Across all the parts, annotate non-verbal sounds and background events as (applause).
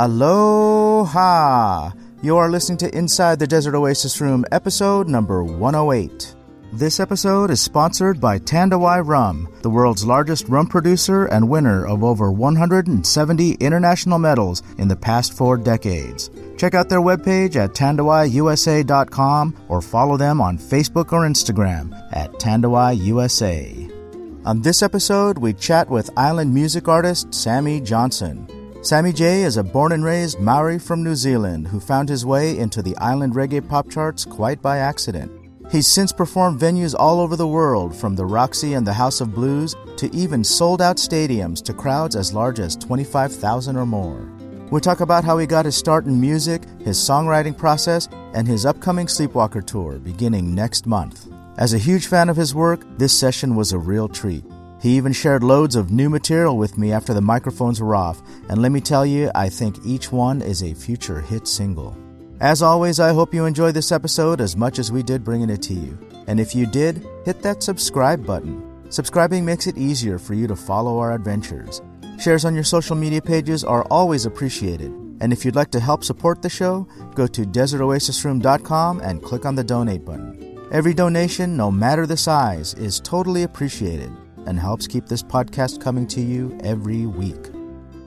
Aloha! You are listening to Inside the Desert Oasis Room, episode number 108. This episode is sponsored by Tanduay Rum, the world's largest rum producer and winner of over 170 international medals in the past four decades. Check out their webpage at tanduayusa.com or follow them on Facebook or Instagram at tanduayusa. On this episode, we chat with island music artist Sammy Johnson. Sammy J is a born and raised Maori from New Zealand who found his way into the island reggae pop charts quite by accident. He's since performed venues all over the world, from the Roxy and the House of Blues to even sold out stadiums to crowds as large as 25,000 or more. We talk about how he got his start in music, his songwriting process, and his upcoming Sleepwalker tour beginning next month. As a huge fan of his work, this session was a real treat. He even shared loads of new material with me after the microphones were off, and let me tell you, I think each one is a future hit single. As always, I hope you enjoyed this episode as much as we did bringing it to you. And if you did, hit that subscribe button. Subscribing makes it easier for you to follow our adventures. Shares on your social media pages are always appreciated. And if you'd like to help support the show, go to desertoasisroom.com and click on the donate button. Every donation, no matter the size, is totally appreciated and helps keep this podcast coming to you every week.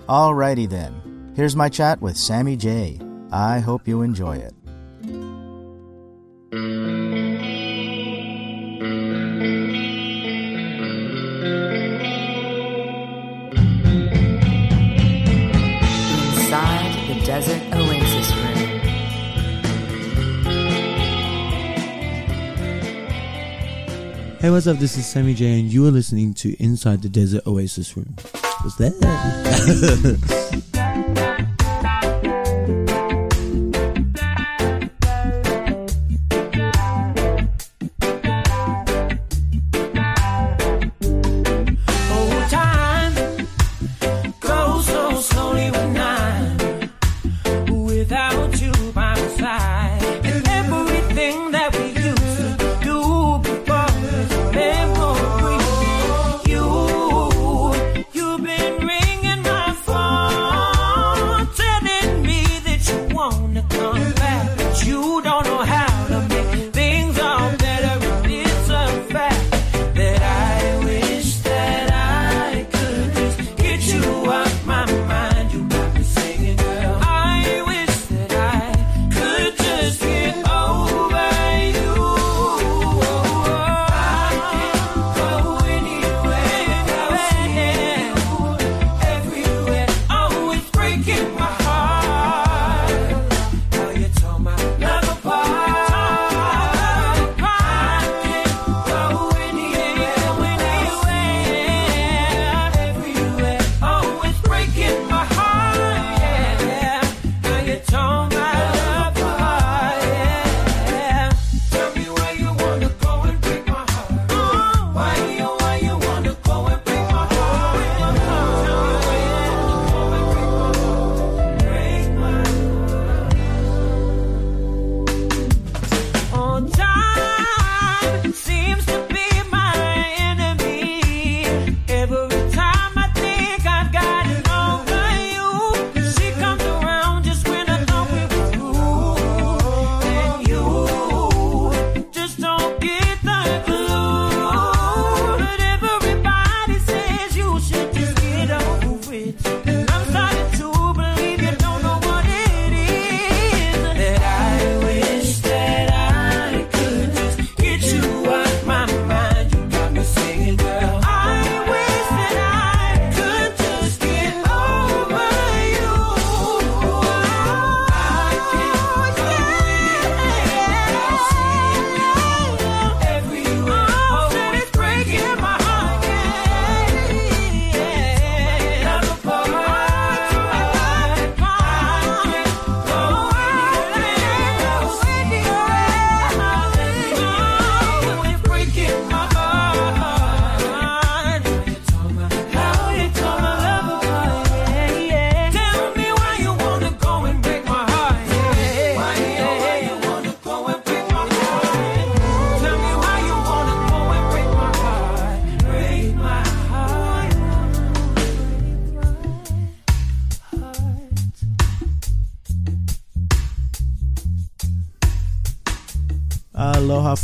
Alrighty then, here's my chat with Sammy J. I hope you enjoy it. Hey, what's up? This is Sammy J, and you are listening to Inside the Desert Oasis Room. What's that? (laughs)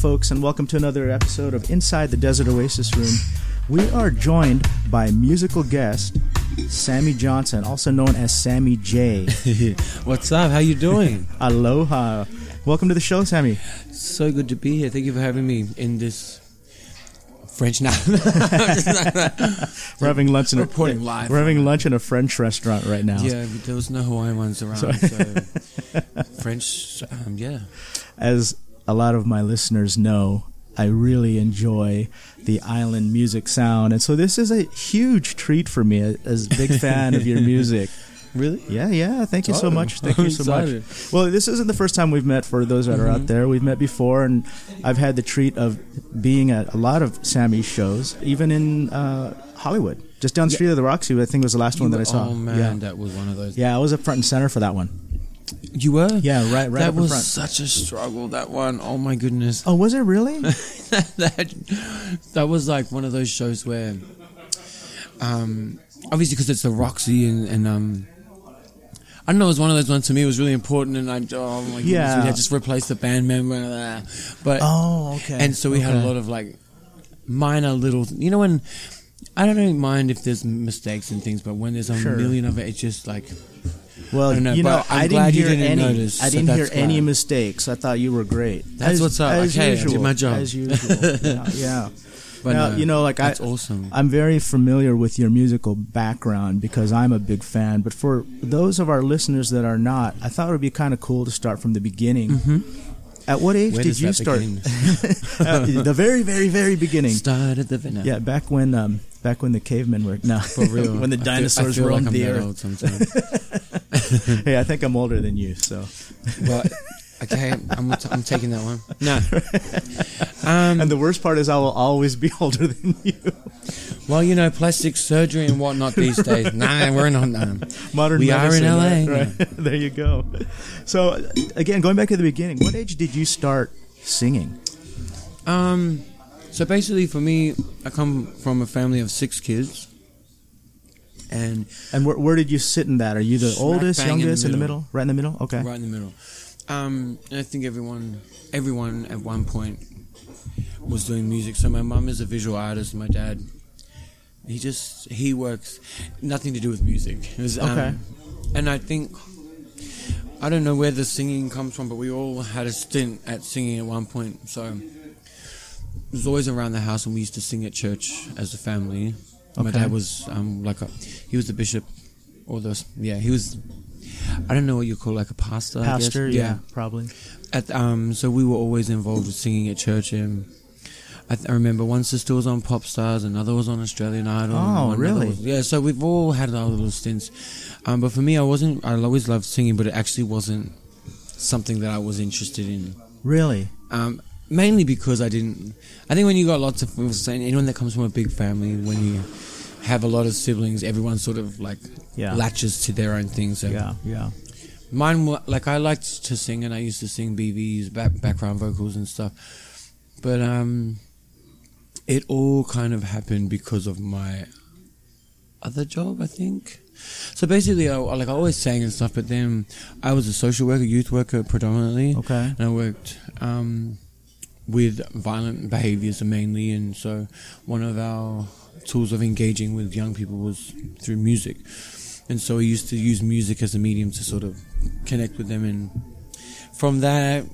folks, and welcome to another episode of Inside the Desert Oasis Room. We are joined by musical guest Sammy Johnson, also known as Sammy J. (laughs) What's up? How you doing? (laughs) Aloha. Welcome to the show, Sammy. so good to be here. Thank you for having me in this French now. (laughs) We're having lunch in a Reporting live. We're having lunch in a French restaurant right now. yeah, there was no Hawaiian ones around. So French, um, yeah. As a lot of my listeners know, I really enjoy the island music sound, and so this is a huge treat for me as a big fan of your music. (laughs) Really? Yeah, yeah. Thank you so Oh, much. Thank you so much. Well, this isn't the first time we've met. For those that are out Mhm. there, we've met before, and I've had the treat of being at a lot of Sammy's shows, even in uh, Hollywood, just down the street of the Roxy. I think was the last one that I saw. Oh man, Yeah, that was one of those. yeah. I was up front and center for that one. You were? Yeah, right, right that was front. such a struggle. That one. Oh my goodness. Oh, was it really? (laughs) that that was like one of those shows where, um, obviously because it's the Roxy and, and um, I don't know, it was one of those ones to me. It was really important, and I oh my goodness, Yeah. we had just replaced the band member, but oh, okay. and so we had a lot of like minor little, you know, when I don't really mind if there's mistakes and things, but when there's a Sure. million of it, it's just like Well, know, you know, I didn't hear didn't any. notice, I didn't hear any mistakes. I thought you were great. That's As- what's up. As Okay, I did my job as usual. (laughs) yeah, yeah. But now, no, you know, like I, awesome. I'm very familiar with your musical background because I'm a big fan. But for those of our listeners that are not, I thought it would be kind of cool to start from the beginning. Mhm. At what age Where did you start? (laughs) The very, very, very beginning. Start at the no. Yeah, back when um, back when the cavemen were no, For real. (laughs) when the feel- dinosaurs roamed like the earth. (laughs) hey, I think I'm older than you, so. well, okay, I'm, I'm taking that one. No. (laughs) Um, And the worst part is I will always be older than you. well, you know, plastic surgery and whatnot these days. Nah, we're not. Um, Modern We are in LA. Right, right. there you go. So, again, going back to the beginning, what age did you start singing? um, so basically, for me, I come from a family of six kids, and And where, where did you sit in that? Are you the oldest, bang in the youngest, in the middle. Right in the middle? Okay. right in the middle. Um, and I think everyone, everyone at one point was doing music. So my mum is a visual artist. My dad, he just he works nothing to do with music. Was, um, Okay. And I think I don't know where the singing comes from, but we all had a stint at singing at one point. So was always around the house, and we used to sing at church as a family. My dad was um, like a he was the bishop, or the yeah he was. I don't know what you call like a pastor. I guess. Pastor, yeah, probably. At, um, so we were always involved with singing at church, and I, th- I remember one sister was on Pop Stars, another was on Australian Idol. Oh, one really? was- yeah, so we've all had our little stints. Um, but for me, I wasn't. I always loved singing, but it actually wasn't something that I was interested in. Really? Um, mainly because I didn't. I think when you got lots of saying anyone that comes from a big family, when you have a lot of siblings, everyone sort of like Yeah. latches to their own thing. So Yeah, yeah. Mine, wa- like I liked to sing, and I used to sing BVs, back, background vocals and stuff. But um, it all kind of happened because of my other job, I think. So basically, I, like I always sang and stuff, but then I was a social worker, youth worker predominantly, Okay. and I worked um, with violent behaviours mainly, and so one of our tools of engaging with young people was through music, and so I used to use music as a medium to sort of connect with them, and from that,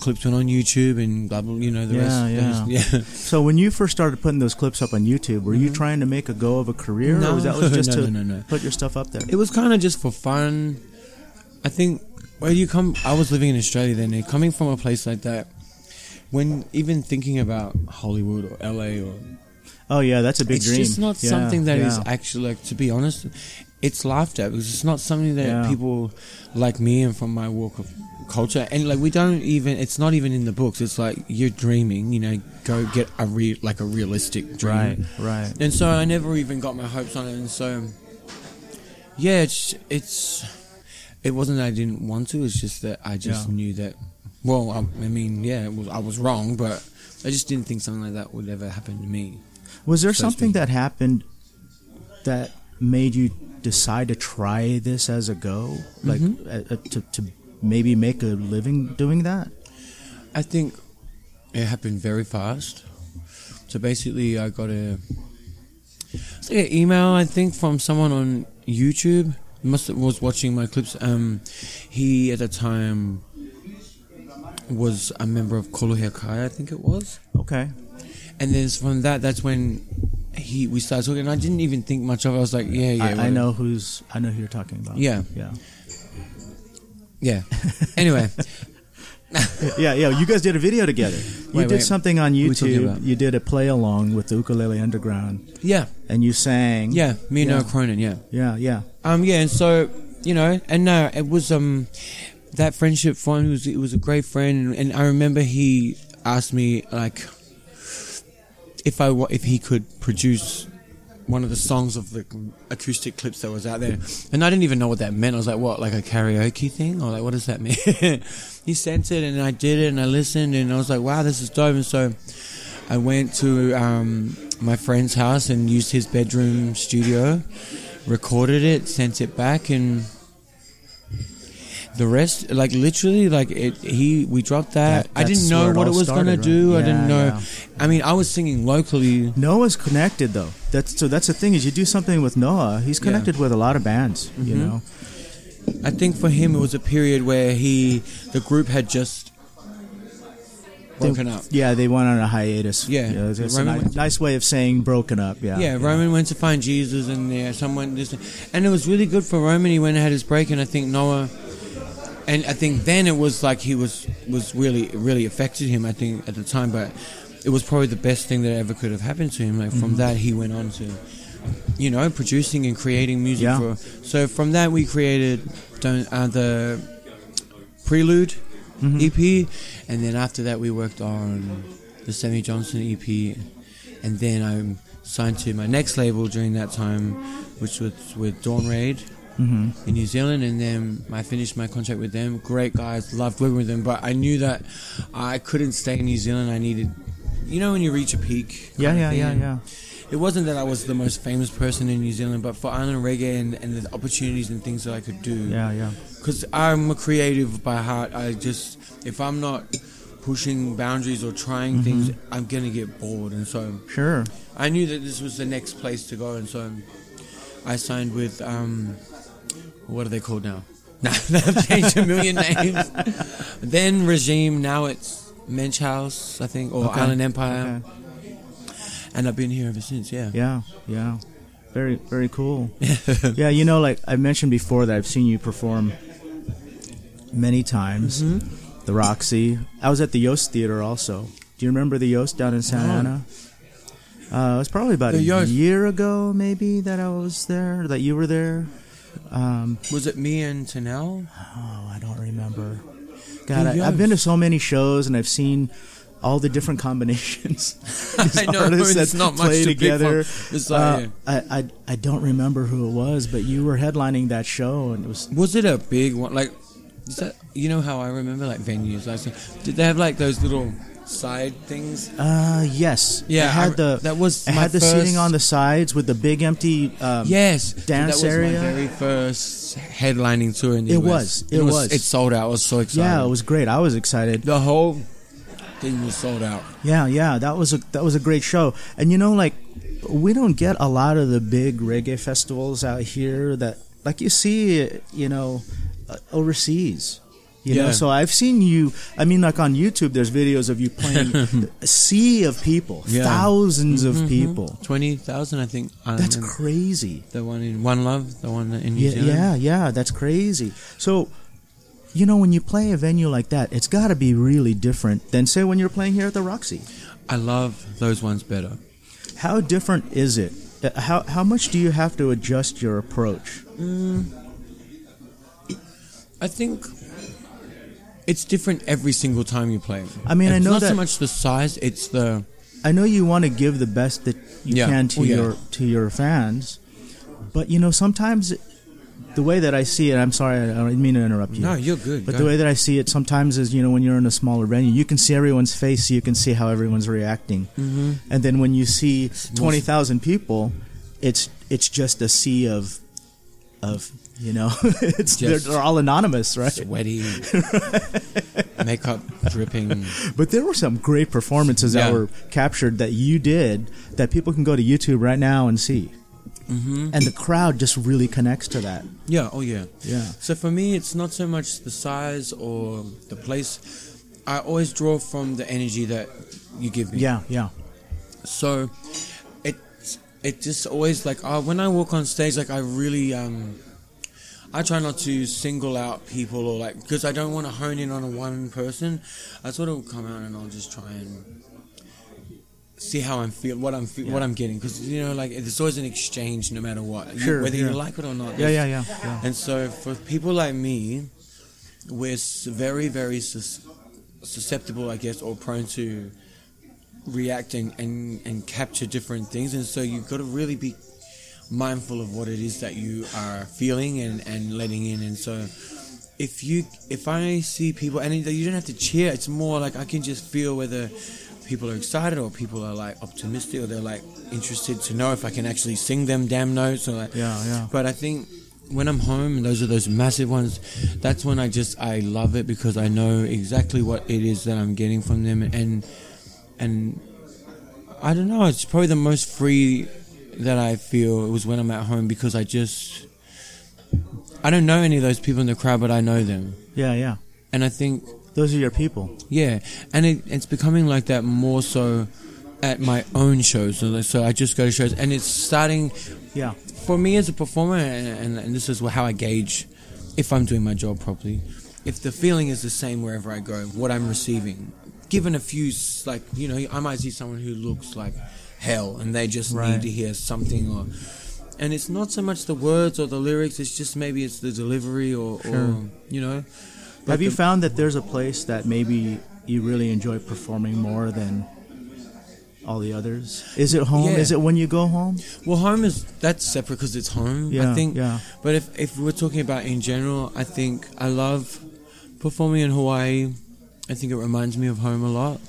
clips went on YouTube and blah blah, you know the Yeah, rest. yeah. (laughs) yeah. So when you first started putting those clips up on YouTube, were you Mhm. trying to make a go of a career, No, or was that was (laughs) just no, to no, no. put your stuff up there? It was kind of just for fun. I think where you come, I was living in Australia then. and Coming from a place like that, when even thinking about Hollywood or LA or oh yeah, that's a big it's dream. It's just not Yeah, something that is yeah. actually like to be honest it's laughed at because it's not something that Yeah. people like me and from my walk of culture and like we don't even it's not even in the books it's like you're dreaming you know go get a real like a realistic dream right, right. and so I never even got my hopes on it and so yeah it's it's it wasn't that I didn't want to it's just that I just knew that well I, I mean yeah it was, I was wrong but I just didn't think something like that would ever happen to me Was there so something that happened that made you decide to try this as a go, like Mhm. uh, uh, to to maybe make a living doing that? I think it happened very fast. So basically, I got a it's like an email I think from someone on YouTube. Must was watching my clips. Um, he at the time was a member of Kolohe Kai, I think it was. Okay. And then from that, that's when he we started talking. And I didn't even think much of it. I was like, yeah, yeah. I, I know who's. I know who you're talking about. Yeah. Yeah. Yeah. (laughs) Anyway, (laughs) yeah, yeah. You guys did a video together. You Wait, did wait. something on What are we talking YouTube. You did a play along with the Ukulele Underground, yeah, and you sang. yeah. Me and Yeah. Noah Cronin, yeah. yeah, yeah. Um, yeah, and so you know, and no, it was um that friendship fun. Was it was a great friend, and I remember he asked me like if I if he could produce one of the songs of the acoustic clips that was out there, and I didn't even know what that meant. I was like, what, like a karaoke thing, or like what does that mean? (laughs) he sent it, and I did it, and I listened, and I was like, wow, this is dope. And so I went to um, my friend's house and used his bedroom studio, recorded it, sent it back, and the rest, like literally, like it, he, we dropped that. That- I didn't that's know where it what it all was gonna started, do. right? I didn't know. yeah. I mean, I was singing locally. Noah's connected though. That's so. That's the thing is, you do something with Noah. He's Yeah. connected with a lot of bands. You Mhm. know. I think for him, it was a period where he, the group had just broken up. Yeah, they went on a hiatus. Yeah. it's, it's a Roman nice, went- nice way of saying broken up. Yeah. Yeah, Roman went to find Jesus, and there someone just, and it was really good for Roman. He went and had his break, and I think Noah, and I think then it was like he was was really really affected him. I think at the time, but it was probably the best thing that ever could have happened to him. Like from Mhm. that, he went on to, you know, producing and creating music Yeah. for. So from that, we created don't, uh, the Prelude Mhm. EP, and then after that, we worked on the Sammy Johnson EP, and then I signed to my next label during that time, which was with Dawn Raid hmm in New Zealand, and then I finished my contract with them. Great guys, loved working with them, but I knew that I couldn't stay in New Zealand. I needed, you know, when you reach a peak. Yeah, yeah, yeah, yeah. It wasn't that I was the most famous person in New Zealand, but for island reggae and, and the opportunities and things that I could do Yeah, yeah. because I'm a creative by heart. I just if I'm not pushing boundaries or trying Mhm. things, I'm gonna get bored. And so Sure. I knew that this was the next place to go, and so I signed with um, what are they called now? (laughs) They've changed a million names. then Regime. Now it's Mensch House, I think, or Okay. Island Empire, Okay. and I've been here ever since. Yeah. Yeah, yeah. Very, very cool. (laughs) yeah, you know, like I mentioned before that I've seen you perform many times. Mhm. The Roxy. I was at the Yost Theater also. Do you remember the Yost down in Santa No. Ana? Uh, it was probably about The a Yost. year ago, maybe, that I was there, that you were there. Um, Was it me and Tanel? oh, I don't remember. God, I, I've been to so many shows and I've seen all the different combinations. (laughs) I know, artists it's that not much play together. Uh, I, I I don't remember who it was, but you were headlining that show, and it was Was it a big one? Like, is that you know how I remember like venues? Like, did they have like those little side things? uh yes, Yeah, It had I- the that was it had the first- seating on the sides with the big empty. Um, Yes, dance that was area. My very first headlining tour in the It US. was, it And was. It sold out. I was so excited. yeah, it was great. I was excited. The whole thing was sold out. Yeah, yeah, that was a that was a great show. And you know, like we don't get a lot of the big reggae festivals out here that like you see, you know, uh, overseas. You know, Yeah. so I've seen you. I mean, like on YouTube, there's videos of you playing (laughs) a sea of people, Yeah. 1000s of Mhm. people. Twenty thousand, I think. I That's remember. crazy. The one in One Love, the one in New Yeah, Zealand. yeah, yeah, that's crazy. So, you know, when you play a venue like that, it's got to be really different than say when you're playing here at the Roxy. I love those ones better. How different is it? Uh, How how much do you have to adjust your approach? Mm, I think it's different every single time you play. I mean, I know it's not that- so much the size; it's the I know you want to give the best that you Yeah. can to Oh, yeah. your to your fans, but you know sometimes the way that I see it, I'm sorry, I don't mean to interrupt you. no. You're good. But Go the way that I see it sometimes is, you know, when you're in a smaller venue, you can see everyone's face, you can see how everyone's reacting. Mhm. And then when you see most- 20,000 people, it's it's just a sea of of, you know, (laughs) it's they're, they're all anonymous, right? sweaty. (laughs) makeup dripping. But there were some great performances that were captured that you did that people can go to YouTube right now and see. hmm And the crowd just really connects to that. Yeah. Oh yeah. Yeah. So for me, it's not so much the size or the place. I always draw from the energy that you give me. Yeah, yeah. So it it just always like uh, when I walk on stage, like I really um I try not to single out people or like because I don't want to hone in on a one person. I sort of come out and I'll just try and see how I'm feel what I'm fe- what I'm getting because you know like there's always an exchange no matter what Sure, whether yeah. you like it or not. Yeah, yeah, yeah. yeah. And so for people like me, we're very, very sus- susceptible, I guess, or prone to reacting and, and capture different things. And so you've got to really be mindful of what it is that you are feeling and, and letting in. And so if you if I see people and you don't have to cheer, it's more like I can just feel whether people are excited or people are like optimistic or they're like interested to know if I can actually sing them damn notes or like Yeah, yeah. but I think when I'm home and those are those massive ones, that's when I just I love it because I know exactly what it is that I'm getting from them and and I don't know, it's probably the most free that I feel it was when I'm at home because I just I don't know any of those people in the crowd but I know them. Yeah, yeah. And I think Those are your people. yeah, and it, it's becoming like that more so at my own shows. So, so I just go to shows, and it's starting Yeah. for me as a performer, and, and, and this is how I gauge if I'm doing my job properly. If the feeling is the same wherever I go, what I'm receiving, given a few, like, you know, I might see someone who looks like hell and they just Right. need to hear something or. And it's not so much the words or the lyrics, it's just maybe it's the delivery or, Sure. or you know. Have you the- found that there's a place that maybe you really enjoy performing more than all the others? Is it home? Yeah. Is it when you go home? Well, home is that's separate because it's home. Yeah, I think. yeah. But if if we're talking about in general, I think I love performing in Hawaii. I think it reminds me of home a lot,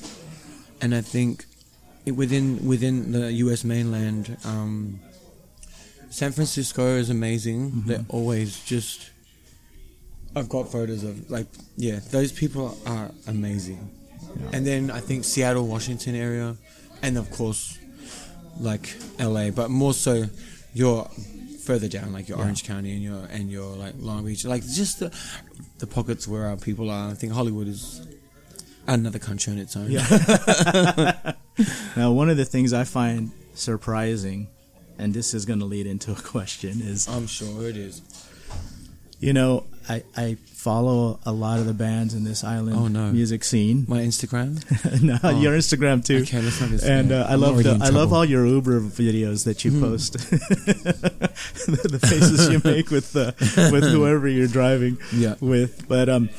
and I think it, within within the U.S. mainland, um, San Francisco is amazing. Mm-hmm. They're always just. I've got photos of like yeah, those people are amazing, and then I think Seattle, Washington area, and of course like LA, but more so you're further down, like your Yeah. Orange County and your and your like Long Beach, like just the the pockets where our people are. I think Hollywood is another country on its own. Yeah. (laughs) now, one of the things I find surprising, and this is going to lead into a question, is I'm sure it is. you know I, I follow a lot of the bands in this island Oh, no. music scene. My Instagram. (laughs) no, Oh. your Instagram too. Okay, let's not And uh, I love the, I love all your Uber videos that you Mhm. post. (laughs) the, the faces you (laughs) make with uh, with whoever you're driving Yeah. with. But um,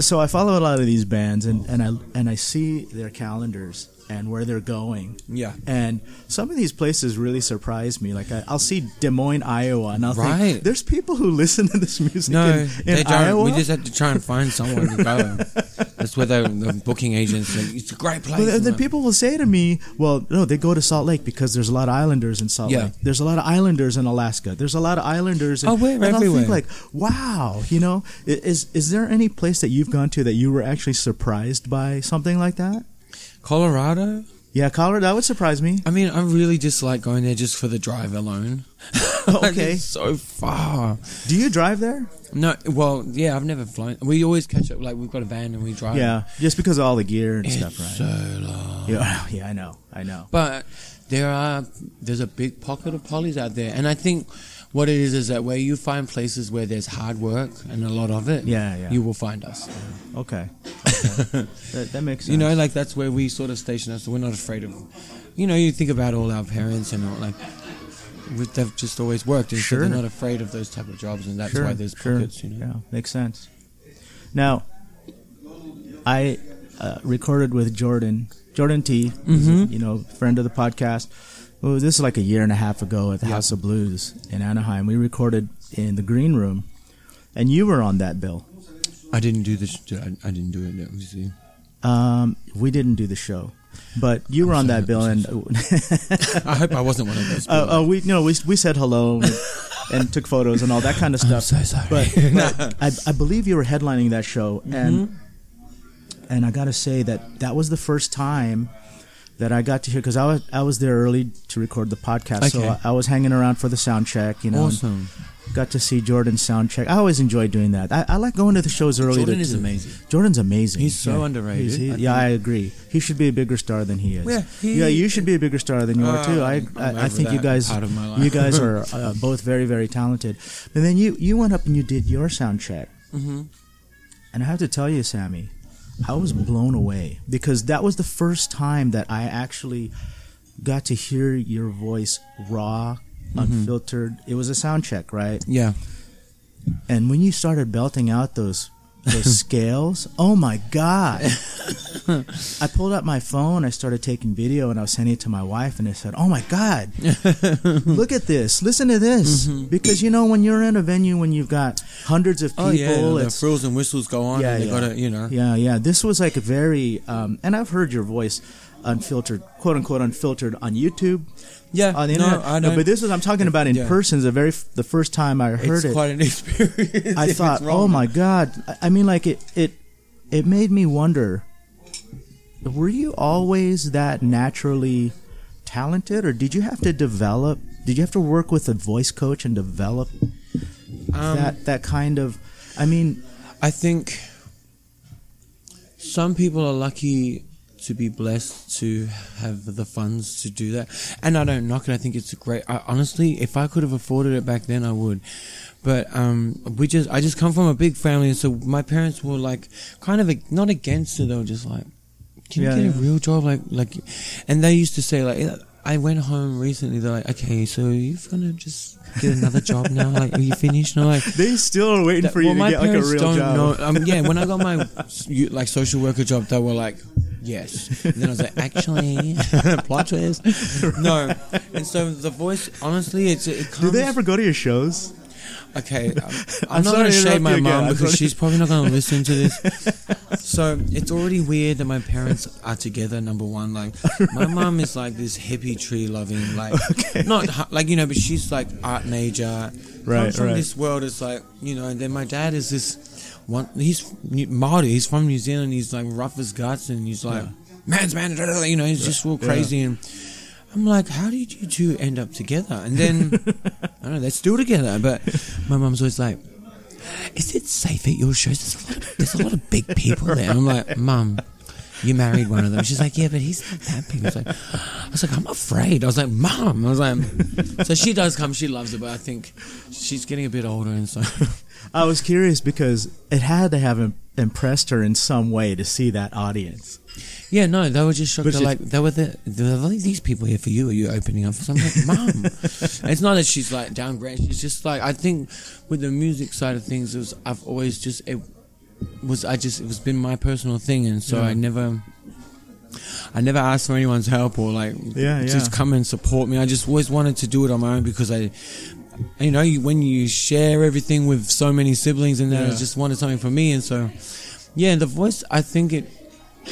so I follow a lot of these bands, and, and I and I see their calendars and where they're going. Yeah. And some of these places really surprise me. Like I, I'll see Des Moines, Iowa, and I'll Right. think there's people who listen to this music No, in, in they don't. Iowa. We just had to try and find someone to go. That's where the, the booking agents. Like, it's a great place. But then- people will say to me, "Well, no, they go to Salt Lake because there's a lot of islanders in Salt Yeah. Lake. There's a lot of islanders in Alaska. There's a lot of islanders." In, Oh, we're and I'll everywhere. think like, "Wow, you know, is is there any place that you've gone to that you were actually surprised by something like that?" Colorado. Yeah, Colorado. That would surprise me. I mean, I really just like going there just for the drive alone. (laughs) Okay. so far. Do you drive there? No, well, yeah, I've never flown. We always catch up. Like we've got a van and we drive. Yeah, just because of all the gear and it's stuff, right? so long. yeah, (laughs) yeah, I know, I know. But there are there's a big pocket of polys out there, and I think what it is is that where you find places where there's hard work and a lot of it, Yeah, yeah. you will find us. Okay, (laughs) okay. that, that makes sense. You know, like that's where we sort of station us. So we're not afraid of. You know, you think about all our parents and all like. They've just always worked, and Sure. so they're not afraid of those type of jobs, and that's Sure, why there's sure. pockets. You know, Yeah, makes sense. Now, I uh, recorded with Jordan, Jordan T, who's a, you know, friend of the podcast. Well, this is like a year and a half ago at the Yeah. House of Blues in Anaheim. We recorded in the green room, and you were on that bill. I didn't do this. I, I didn't do it. Obviously, Um, we didn't do the show, but you were I'm on that bill, and (laughs) I hope I wasn't one of those. uh, we, you know, we we said hello and, and took photos and all that kind of (laughs) I'm stuff. so sorry. But, (laughs) but I, I believe you were headlining that show, and Mhm. and I got to say that that was the first time that I got to hear because I was I was there early to record the podcast, so I, I was hanging around for the sound check. You know, Awesome. got to see Jordan's sound check. I always enjoy doing that. I, I like going to the shows early. Jordan is amazing. Jordan's amazing. He's so underrated, He's- he- I yeah. I agree. He should be a bigger star than he is. Yeah, he- yeah, you should be a bigger star than you are too. Uh, I I, I think you guys part of my life. you guys are (laughs) uh, both very very talented. And then you you went up and you did your sound check. hmm And I have to tell you, Sammy, I was blown away because that was the first time that I actually got to hear your voice raw, Mm-hmm. unfiltered. It was a sound check, right? Yeah. And when you started belting out those those (laughs) scales, oh my god! (laughs) I pulled out my phone, I started taking video, and I was sending it to my wife, and I said, "Oh my god, (laughs) look at this! Listen to this!" Mm-hmm. Because you know, when you're in a venue, when you've got hundreds of people, Oh yeah, the frills and whistles go on. yeah, and they yeah. gotta, you know. Yeah, yeah. This was like a very, um, and I've heard your voice unfiltered, quote unquote, unfiltered on YouTube, Yeah, on the no. I No, but this was I'm talking about in Yeah. person. Is the very f- the first time I heard it's it. quite an (laughs) experience. I thought, oh my god! I- I mean, like it, it, it made me wonder. Were you always that naturally talented, or did you have to develop? Did you have to work with a voice coach and develop Um, that that kind of? I mean, I think some people are lucky to be blessed to have the funds to do that, and I don't knock it. I think it's a great. I, honestly, if I could have afforded it back then, I would. But um, we just, I just come from a big family, and so my parents were like, kind of ag- not against it. They were just like, "Can Yeah, you get yeah. a real job?" Like, like, and they used to say like. I went home recently. They're like, "Okay, so you're gonna just get another job now? Like, are you finished?" I'm like, (laughs) they still are waiting that- for you well, to get like a real don't job. know. Um, yeah, when I got my (laughs) like social worker job, they were like, "Yes." And then I was like, "Actually, (laughs) plot twist." (laughs) No, and so the voice, honestly, it's it Do they ever go to your shows? Okay, I'm, um, (laughs) I'm I'm not going to shame my mom because sorry. she's probably not going to listen to this. So it's already weird that my parents are together. Number one, like my mom is like this hippie tree loving, like not like you know, but she's like art major. Right, comes from right. this world. It's like you know, and then my dad is this one. He's Maori. He's from New Zealand. He's like rough as guts, and he's like man's man. You know, he's just real Yeah. crazy and. I'm like, how did you two end up together? And then, (laughs) I don't know, they're still together. But my mum's always like, is it safe at your shows? There's a lot of, there's a lot of big people there. I'm like, mum, you married one of them. She's like, yeah, but he's not that big. I was like, I was like, I'm afraid. I was like, mom. I was like, so she does come. She loves it, but I think she's getting a bit older, and so I was curious because it had to have impressed her in some way to see that audience. yeah, no, they were just shocked. They're like, they were the, there were these people here for you. Are you opening up for something? Like, mum. (laughs) it's not that she's like downgrade. She's just like, I think with the music side of things, it was I've always just it was I just it was been my personal thing, and so Yeah. I never. I never asked for anyone's help or like Yeah, just yeah. come and support me. I just always wanted to do it on my own because I, you know, you, when you share everything with so many siblings and then I Yeah. just wanted something for me. And so, yeah, the voice. I think it.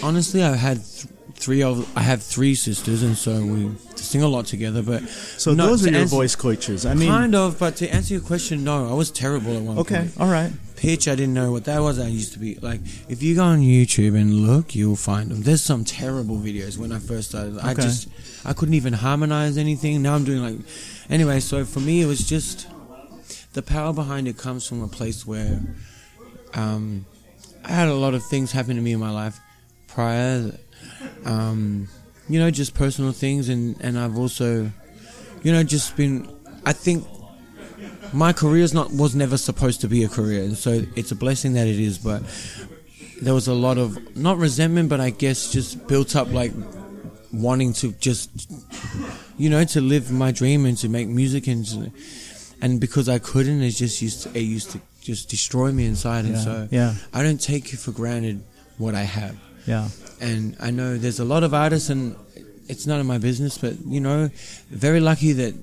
Honestly, I had th- three of. I have three sisters, and so we sing a lot together. But So No, those are your answer- voice coaches. I mean, kind of. But to answer your question, no, I was terrible at one okay, point all right. Pitch. I didn't know what that was. I used to be like, if you go on YouTube and look, you'll find them. There's some terrible videos when I first started. I just, I couldn't even harmonize anything. Now I'm doing like, anyway. So for me, it was just the power behind it comes from a place where, um, I had a lot of things happen to me in my life prior. Um, you know, just personal things, and and I've also, you know, just been. I think my career's not was never supposed to be a career, and so it's a blessing that it is. But there was a lot of not resentment, but I guess just built up like wanting to just, you know, to live my dream and to make music and to, and because I couldn't, it just used to, it used to just destroy me inside, and Yeah, so yeah. I don't take for granted what I have Yeah, and I know there's a lot of artists, and it's none of my business, but you know, very lucky that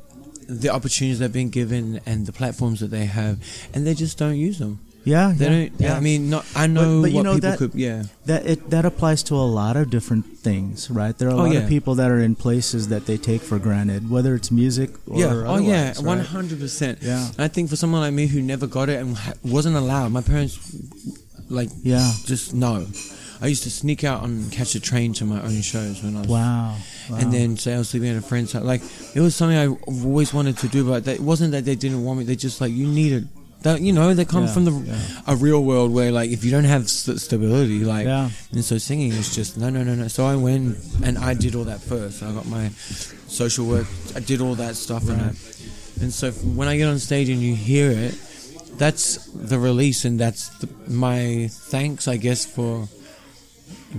the opportunities they've been given and the platforms that they have, and they just don't use them. yeah, They yeah, don't. yeah. I mean, not. I know but you what know people that- could. Yeah. that it that applies to a lot of different things, right? There are a Oh, lot yeah. of people that are in places that they take for granted, whether it's music or yeah. Oh yeah. One hundred percent. Yeah. And I think for someone like me who never got it and ha- wasn't allowed, my parents, like, Yeah. just no. I used to sneak out and catch a train to my own shows when I was Wow. wow. and then say I was sleeping at a friend's house. Like it was something I've always wanted to do, but it wasn't that they didn't want me. They just like you needed that. You know, they come Yeah, from the yeah. a real world where like if you don't have st- stability, like Yeah. and so singing is just no, no, no, no. So I went and I did all that first. I got my social work. I did all that stuff and I, and so when I get on stage and you hear it, that's the release and that's the, my thanks, I guess, for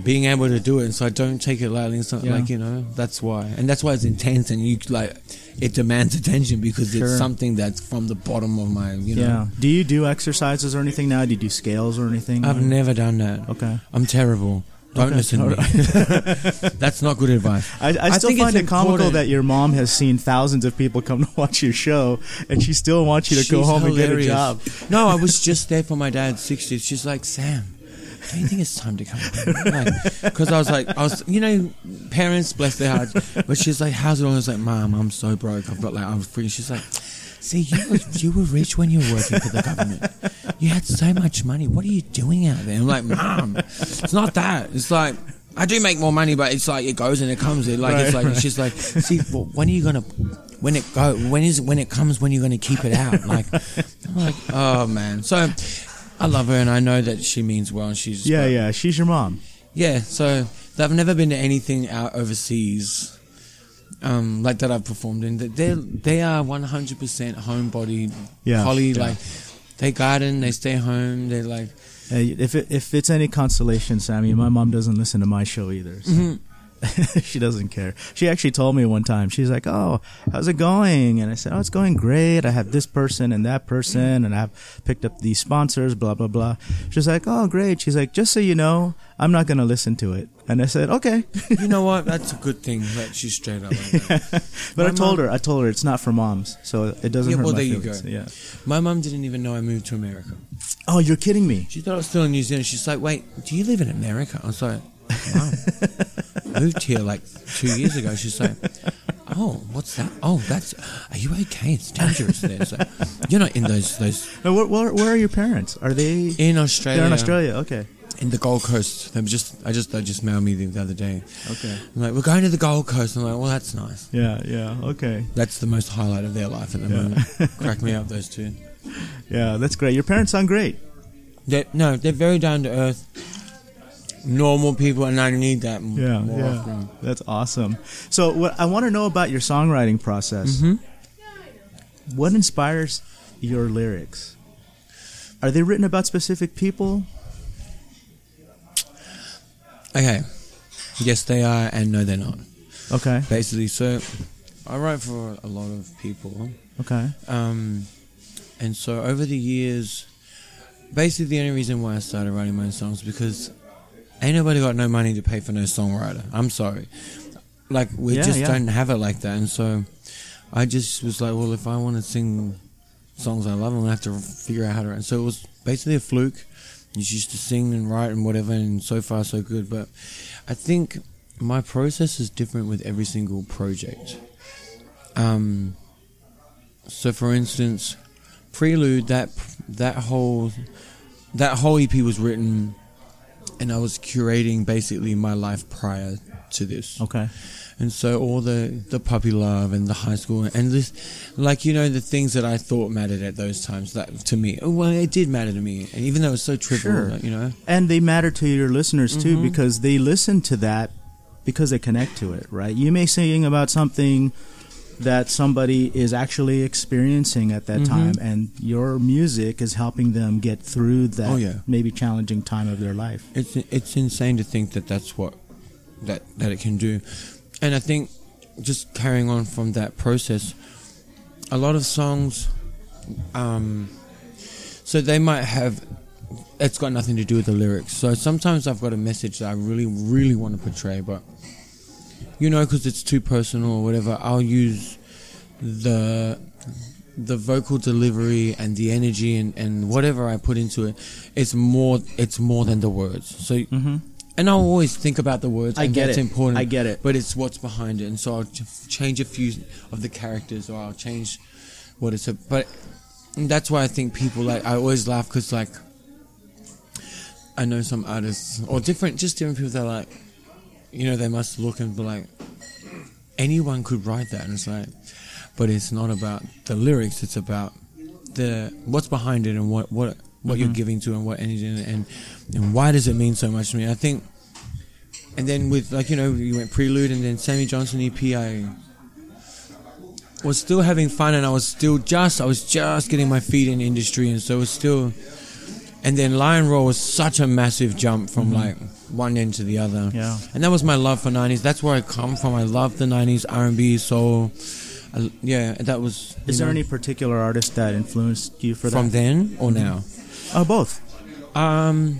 being able to do it. And so I don't take it lightly. It's not Yeah. like you know that's why, and that's why it's intense and you like it demands attention because Sure. it's something that's from the bottom of my you know. yeah. Do you do exercises or anything now? Do you do scales or anything? I've never done that. Okay. I'm terrible. Don't Okay. listen to me. (laughs) That's not good advice. I, I still think find it comical important. that your mom has seen thousands of people come to (laughs) watch your show, and she still wants you to go She's home and get a job. No, I was just there for my dad's 60th. She's like, Sam, don't you think it's time to come home? Because I was like, I was, you know, parents, bless their hearts. But she's like, how's it going? I was like, Mom, I'm so broke. I've got like, I'm free. She's like, see, you were, you were rich when you were working for the government. You had so much money. What are you doing out there? I'm like, Mom, it's not that. It's like, I do make more money, but it's like it goes and it comes. It like it's like right. she's like, see, well, when are you gonna, when it go, when is when it comes, when you're gonna keep it out? Like, I'm like, oh man. So I love her and I know that she means well. And she's Yeah, yeah. She's your mom. yeah. So I've never been to anything out overseas, um, like that I've performed in. They they are 100 percent homebody. Yeah, Holly yeah. like they garden, they stay home. They're like Hey, if it, if it's any consolation, Sammy, my mom doesn't listen to my show either. so- Mm-hmm. (laughs) she doesn't care. She actually told me one time. She's like, "Oh, how's it going?" And I said, "Oh, it's going great. I have this person and that person, and I've picked up these sponsors. Blah blah blah." She's like, "Oh, great." She's like, "Just so you know, I'm not gonna listen to it." And I said, "Okay." you know what? That's a good thing that she's straight up. Like that. (laughs) but I told mom- her, I told her it's not for moms, so it doesn't Yeah, hurt well, my there you go. Yeah. My mum didn't even know I moved to America. Oh, you're kidding me. She thought I was still in New Zealand. She's like, "Wait, do you live in America?" I was like, "Wow, (laughs) moved here like two years ago." She's like, "Oh, what's that? Oh, that's. Are you okay? It's dangerous there. So, you're not in those those where, where, where are your parents? Are they? in Australia. They're in Australia. Okay. in the Gold Coast. They just, I just, they just mailed me the other day. Okay. I'm like, we're going to the Gold Coast. I'm like, well, that's nice. Yeah. Yeah. Okay. That's the most highlight of their life at the Yeah. moment. (laughs) Crack me up, those two. Yeah, that's great. Your parents sound great. They're, no, they're very down to earth, normal people, and I need that m- Yeah, more yeah, often. that's awesome. So, what I want to know about your songwriting process. Mhm. What inspires your lyrics? Are they written about specific people? Okay. Yes, they are, and no, they're not. Okay, Basically, so I write for a lot of people. okay, Um, and so over the years, basically the only reason why I started writing my own songs because ain't nobody got no money to pay for no songwriter. I'm sorry. Like we Yeah, just yeah. don't have it like that, and so I just was like, well, if I want to sing songs I love, I'm gonna have to figure out how to. And so it was basically a fluke. You just used to sing and write and whatever, and so far so good. But I think my process is different with every single project. Um, so, for instance, Prelude that that whole that whole EP was written, and I was curating basically my life prior to this. okay. And so all the the puppy love and the high school and this, like you know, the things that I thought mattered at those times that to me, oh, well, it did matter to me, and even though it's so trivial, Sure. you know. And they matter to your listeners too Mhm. because they listen to that because they connect to it, right? You may sing about something that somebody is actually experiencing at that Mhm. time, and your music is helping them get through that Oh, yeah. maybe challenging time of their life. It's it's insane to think that that's what that that it can do, and I think just carrying on from that process, a lot of songs, um, so they might have. It's got nothing to do with the lyrics. So sometimes I've got a message that I really, really want to portray, but you know, because it's too personal or whatever, I'll use the the vocal delivery and the energy and, and whatever I put into it. It's more. It's more than the words. So Mm-hmm. and I'll always think about the words. I get that's it. important. I get it. But it's what's behind it, and so I'll change a few of the characters, or I'll change what it's. A, but that's why I think people like. I always laugh because like. I know some artists or different, just different people that are like, you know, they must look and be like, anyone could write that, and it's like, but it's not about the lyrics. It's about the what's behind it and what what what you're mm-hmm. giving to and what energy and, and and why does it mean so much to me. I think, and then with like you know you went Prelude and then Sammy Johnson EP, I was still having fun and I was still just I was just getting my feet in industry and so it was still and then Lion Roll was such a massive jump from mm-hmm. like one end to the other. Mm-hmm. Yeah. And that was my love for nineties. That's where I come from. I love the nineties R and B soul. I, yeah, that was. Is there know, any particular artist that influenced you for from that? then or now? Oh, both. Um,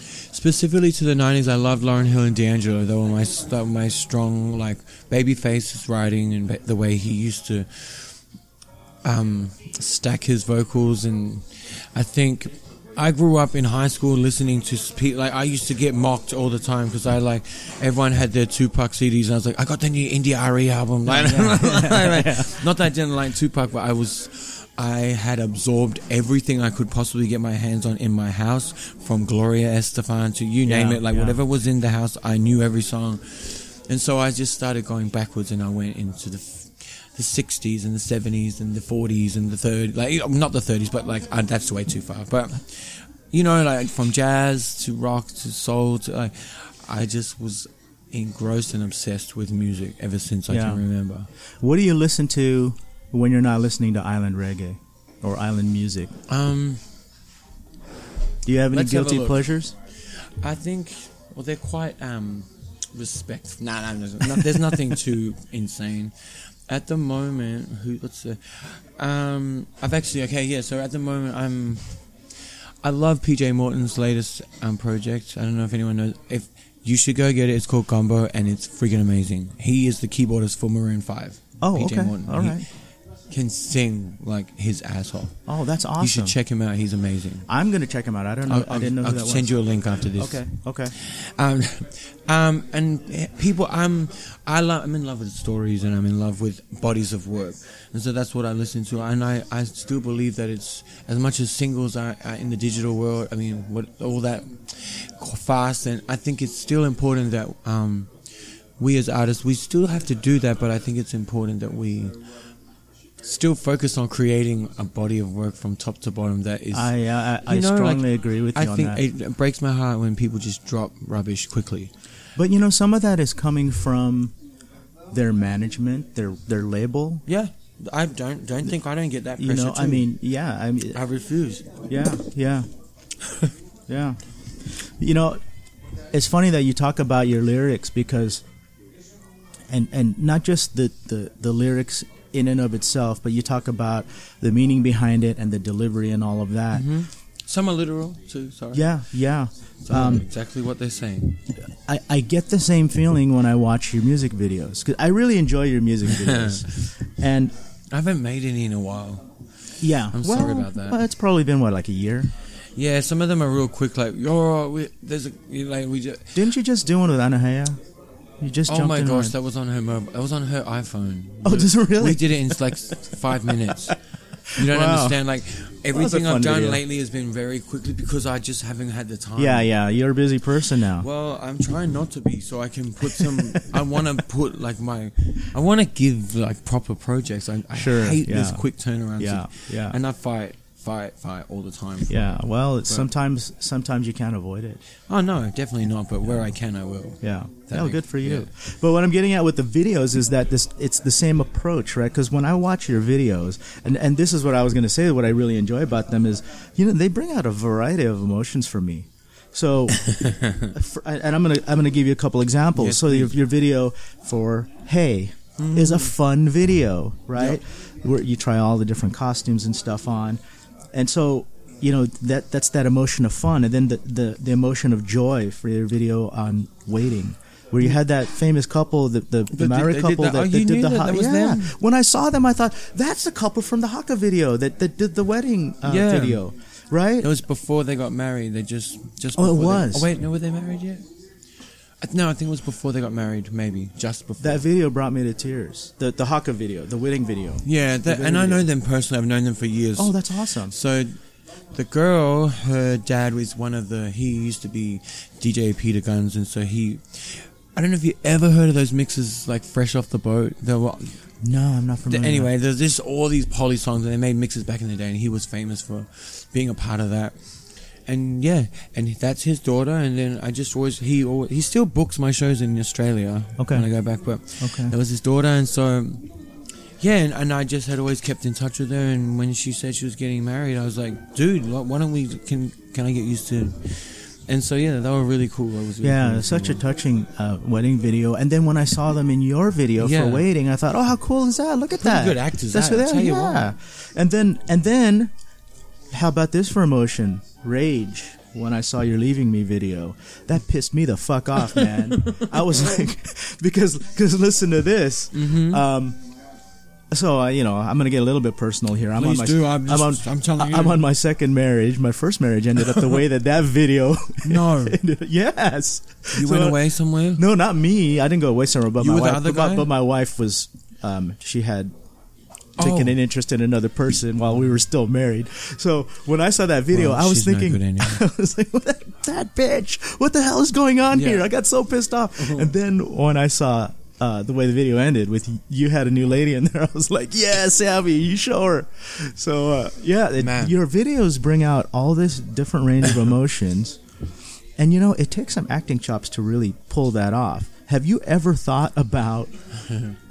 specifically to the '90s, I loved Lauryn Hill and D'Angelo. They were my they were my strong like babyface writing and ba- the way he used to um, stack his vocals. And I think I grew up in high school listening to spe- like I used to get mocked all the time because I like everyone had their Tupac CDs and I was like I got the new India Arie album. (laughs) Like, like, (laughs) not that I didn't like Tupac, but I was. I had absorbed everything I could possibly get my hands on in my house, from Gloria Estefan to you name Yeah, it. Like yeah. whatever was in the house, I knew every song, and so I just started going backwards, and I went into the the 60s and the 70s and the 40s and the 30s, like not the 30s, but like uh, that's way too far. But you know, like from jazz to rock to soul to like, I just was engrossed and obsessed with music ever since I Yeah. can remember. What do you listen to when you're not listening to island reggae or island music? Um, Do you have any Let's have guilty pleasures? I think, well, they're quite um, respectful. No, no, no, no, there's nothing too insane. At the moment, who? What's the? Um, I've actually okay, yeah. So at the moment, I'm. I love PJ Morton's latest um, project. I don't know if anyone knows. If you should go get it, it's called Gumbo, and it's freaking amazing. He is the keyboardist for Maroon Five. Oh, PJ okay. Morton. All He right. Can sing like his ass off. Oh, that's awesome. You should check him out. He's amazing. I'm gonna check him out. I don't know. I'll, I didn't know I'll, who I'll that send was. you a link after this. Okay. Okay. Um, um, and eh, people, I'm, I love, I'm in love with stories and I'm in love with bodies of work, and so that's what I listen to. And I, I still believe that it's as much as singles are, are in the digital world. I mean, what all that fast, and I think it's still important that um, we as artists, we still have to do that. But I think it's important that we still focus on creating a body of work from top to bottom that is I uh, I, know, strongly like, agree with you I on think that. it, it breaks my heart when people just drop rubbish quickly. but you know, some of that is coming from their management, their their label. Yeah, I don't don't think I don't get that You know, I mean, yeah, I mean, I refuse. yeah, yeah, yeah. You know, it's funny that you talk about your lyrics because, and and not just the the the lyrics in and of itself, but you talk about the meaning behind it and the delivery and all of that. Some are literal too. Sorry. Yeah, yeah. Um, exactly what they're saying. I, I get the same feeling when I watch your music videos because I really enjoy your music (laughs) videos, and I haven't made any in a while. yeah, I'm well, sorry about that. Well, it's probably been what like a year. Yeah, some of them are real quick. Like, yo, we, there's a like we just. Didn't you just do one with Anahaya? You just Oh jumped my in gosh, that was on her mobile. That was on her iPhone. Oh, does it really? We did it in like five minutes. You don't Wow. understand. Like everything fun I've done video. lately has been very quickly because I just haven't had the time. yeah, yeah. You're a busy person now. Well, I'm trying not to be, so I can put some. I want to put like my. I want to give like proper projects. I, I Sure, hate this yeah. quick turnaround. Yeah, yeah. And I fight, fight, fight all the time. yeah. Well, it's sometimes sometimes you can't avoid it. Oh no, definitely not. But where I can, I will. Yeah. That oh, makes- good for you. yeah. But what I'm getting at with the videos is that this it's the same approach, right? Because when I watch your videos, and and this is what I was going to say, what I really enjoy about them is, you know, they bring out a variety of emotions for me. So, (laughs) for, and I'm gonna I'm gonna give you a couple examples. Yes, so your, your video for Hey is a mm. fun video, right? Where you try all the different costumes and stuff on, and so you know that that's that emotion of fun, and then the the, the emotion of joy for your video on waiting. Where you had that famous couple, the the, the married couple that- that, oh, that did the that ha- that yeah. them? When I saw them, I thought that's the couple from the Haka video that, that did the wedding uh, Yeah. video, right? It was before they got married. They just just. Oh, it before they- was. oh wait, no, were they married yet? No, I think it was before they got married. Maybe just before. That video brought me to tears. The the Haka video, the wedding video. yeah, that, the and I video. know them personally. I've known them for years. Oh, that's awesome. So the girl, her dad was one of the. He used to be DJ Peter Guns, and so he. I don't know if you ever heard of those mixes like fresh off the boat. They were No, I'm not familiar. anyway. There's just all these poly songs, and they made mixes back in the day, and he was famous for being a part of that. And yeah, and that's his daughter. And then I just always he always, he still books my shows in Australia Okay. when I go back, but Okay. that was his daughter, and so yeah, and, and I just had always kept in touch with her. And when she said she was getting married, I was like, dude, why don't we can can I get used to? And so yeah, that was really cool. Was really Yeah, cool. such a touching uh, wedding video. And then when I saw them in your video Yeah. for waiting, I thought, oh, how cool is that? Look at Pretty that. good actors, That's that, what they you yeah. And then and then, how about this for emotion? Rage. When I saw your leaving me video, that pissed me the fuck off, (laughs) man. I was like, (laughs) because because listen to this. Mm-hmm. Um, so uh, you know, I'm gonna get a little bit personal here. I'm Please on my, do, I'm just- on, I'm telling you. I'm on my second marriage. My first marriage ended up the way that that video. (laughs) No, ended- yes. you So- went away somewhere. No, not me. I didn't go away somewhere, but You my wife. but, but my wife was. Um, she had taken Oh. an interest in another person while we were still married. So when I saw that video, Well, I was thinking. (laughs) I was like, what that, that bitch? What the hell is going on Yeah. here? I got so pissed off. And then when I saw. Uh, the way the video ended with you had a new lady in there, (laughs) I was like, "Yeah, Savvy, you show her." So uh, yeah, it, your videos bring out all this different range of (laughs) emotions, and you know it takes some acting chops to really pull that off. Have you ever thought about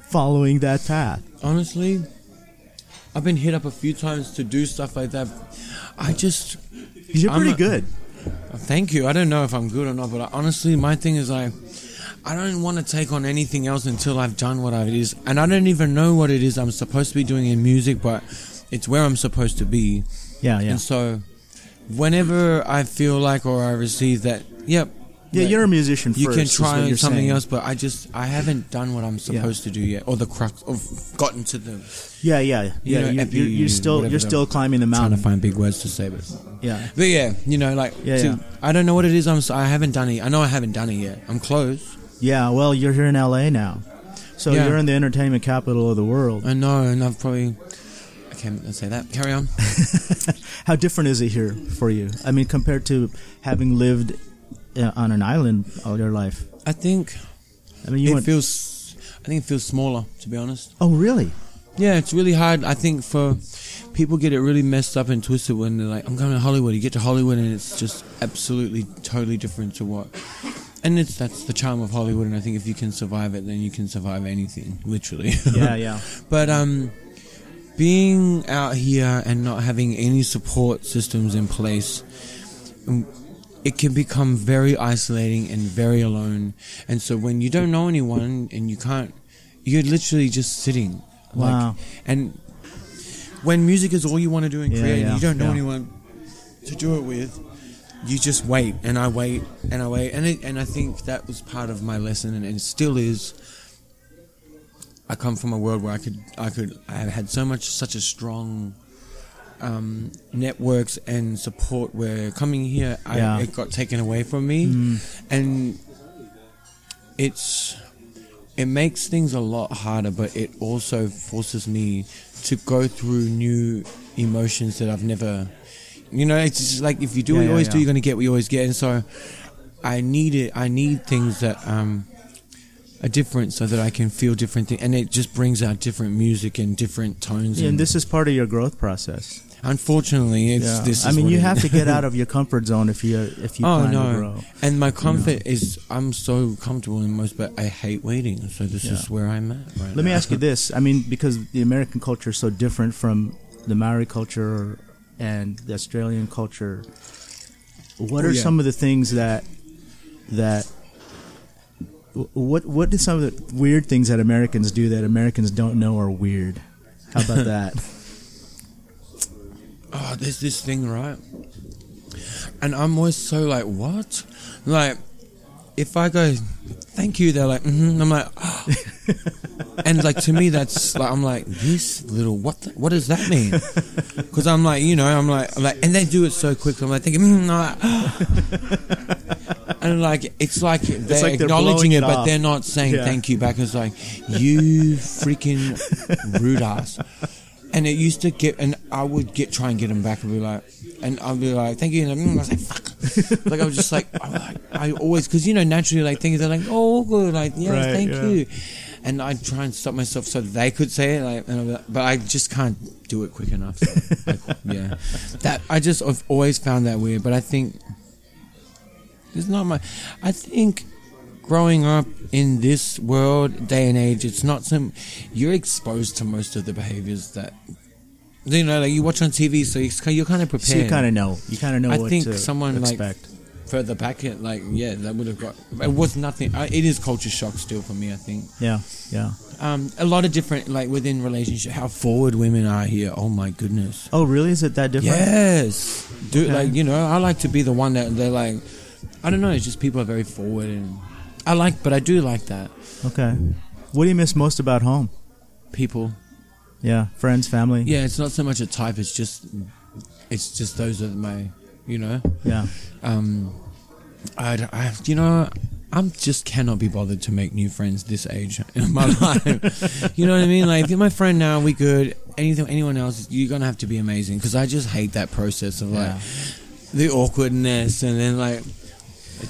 following that path? Honestly, I've been hit up a few times to do stuff like that. I just You're I'm pretty a- good. Thank you. I don't know if I'm good or not, but I, honestly, my thing is like, I don't want to take on anything else until I've done what it is, and I don't even know what it is I'm supposed to be doing in music, but it's where I'm supposed to be. Yeah, yeah, And so, whenever I feel like or I receive that, yep, yeah. You're a musician. you first, can try something saying. else, but I just I haven't done what I'm supposed to do yet, or the crux of gotten to the Yeah, yeah, You yeah. know, you, you're still you're still climbing the mountain. trying to find big words to say, but Yeah, But yeah, you know, like Yeah, to- yeah. I don't know what it is. I'm. I haven't done it. I know I haven't done it yet. I'm close. yeah. Well, you're here in LA now, so Yeah. you're in the entertainment capital of the world. I know, and I've probably. I can't say that. Carry on. (laughs) How different is it here for you? I mean, compared to having lived on an island all your life. I think I mean, you it went. feels. I think it feels smaller, to be honest. oh, really? Yeah, it's really hard. I think for people get it really messed up and twisted when they're like, "I'm going to Hollywood." You get to Hollywood, and it's just absolutely, totally different to what. And it's that's the charm of Hollywood, and I think if you can survive it, then you can survive anything, (laughs) literally. Yeah, yeah. (laughs) But um, being out here and not having any support systems in place, it can become very isolating and very alone. And so when you don't know anyone and you can't, you're literally just sitting. Wow. and when music is all you want to do and Yeah, create, yeah, and you don't know yeah. anyone to do it with. You just wait, and I wait, and I wait, and it, and I think that was part of my lesson, and, and it still is. I come from a world where I could, I could, I have had so much, such a strong um, networks and support. were coming here, I, Yeah. it got taken away from me, Mm. and it's it makes things a lot harder, but it also forces me to go through new emotions that I've never. You know, it's just like if you do Yeah, what you always do, you're gonna get what you always get, and so I need it. I need things that um are different, so that I can feel different things, and it just brings out different music and different tones. Yeah, and this is part of your growth process. Unfortunately, it's Yeah. this. I mean, you have is. to get out (laughs) of your comfort zone if you if you oh plan no! to grow. And my comfort is I'm so comfortable in most, but I hate waiting. So this Yeah. is where I'm at. Right Let me ask you this: I mean, because the American culture is so different from the Maori culture and the Australian culture, what Oh, are yeah. some of the things that that what what are some of the weird things that Americans do that Americans don't know are weird? How about (laughs) that? Oh, there's this thing, right? And I'm always so like, what? Like, if I go, thank you, they're like, mm-hmm. I'm like, (laughs) and like to me, that's like, I'm like, this little, what, the, what does that mean? (laughs) Because I'm like, you know, I'm like, I'm like, and they do it so quick. I'm like thinking, mm, I'm like, (laughs) and like, it's like they're like they're acknowledging it, it but they're not saying Yeah. thank you back. It's like, you freaking rude ass. And it used to get, and I would get try and get them back and be like, and I'll be like, "Thank you," and I was like, "Fuck!" like I was just like, I, like, I always because you know naturally like things are like, "Oh, good," like yes, Right, thank yeah. you, and I try and stop myself so they could say it, like, and like- but I just can't do it quick enough. So, like, (laughs) yeah, that I just I've always found that weird, but I think it's not my. I think growing up in this world, day and age, it's not some. You're exposed to most of the behaviors that. You know, like you watch on TV, so you're, kind of prepared. So you kind of know. You kind of know I what think to someone, like, expect. further back, it like yeah, that would have got. It was nothing. It is culture shock still for me. I think yeah, yeah. um, a lot of different like within relationship, how forward women are here. Oh my goodness. Oh, really? Is it that different? Yes, dude. Okay. Like you know, I like to be the one that they're like. I don't know. It's just people are very forward, and I like, but I do like that Okay. What do you miss most about home? people. Yeah, friends, family. Yeah, it's not so much a type. It's just, it's just those are my, you know. Yeah. Um, I, I you know. I'm just cannot be bothered to make new friends this age (laughs) in my life. you know what I mean? Like, if you're my friend now, we good. Anything, anyone else, you're gonna have to be amazing. Because I just hate that process of like Yeah. the awkwardness, and then like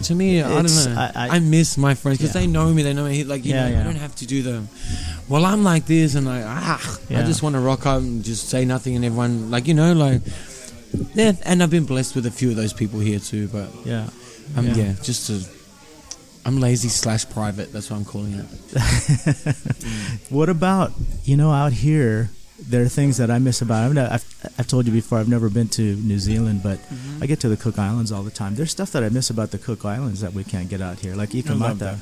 to me, I don't know. I- I, I- miss my friends because Yeah. they know me. They know me. Like you Yeah, know, yeah. I don't have to do them. Well, I'm like this, and like ah, I just want to rock up and just say nothing, and everyone like you know like. Yeah, and I've been blessed with a few of those people here too, but Yeah. um, Yeah. yeah. just to, I'm lazy slash private. That's what I'm calling it. (laughs) What about you know out here? There are things that I miss about. I've, I've, I've told you before. I've never been to New Zealand, but Mm-hmm. I get to the Cook Islands all the time. There's stuff that I miss about the Cook Islands that we can't get out here, like Ikamata.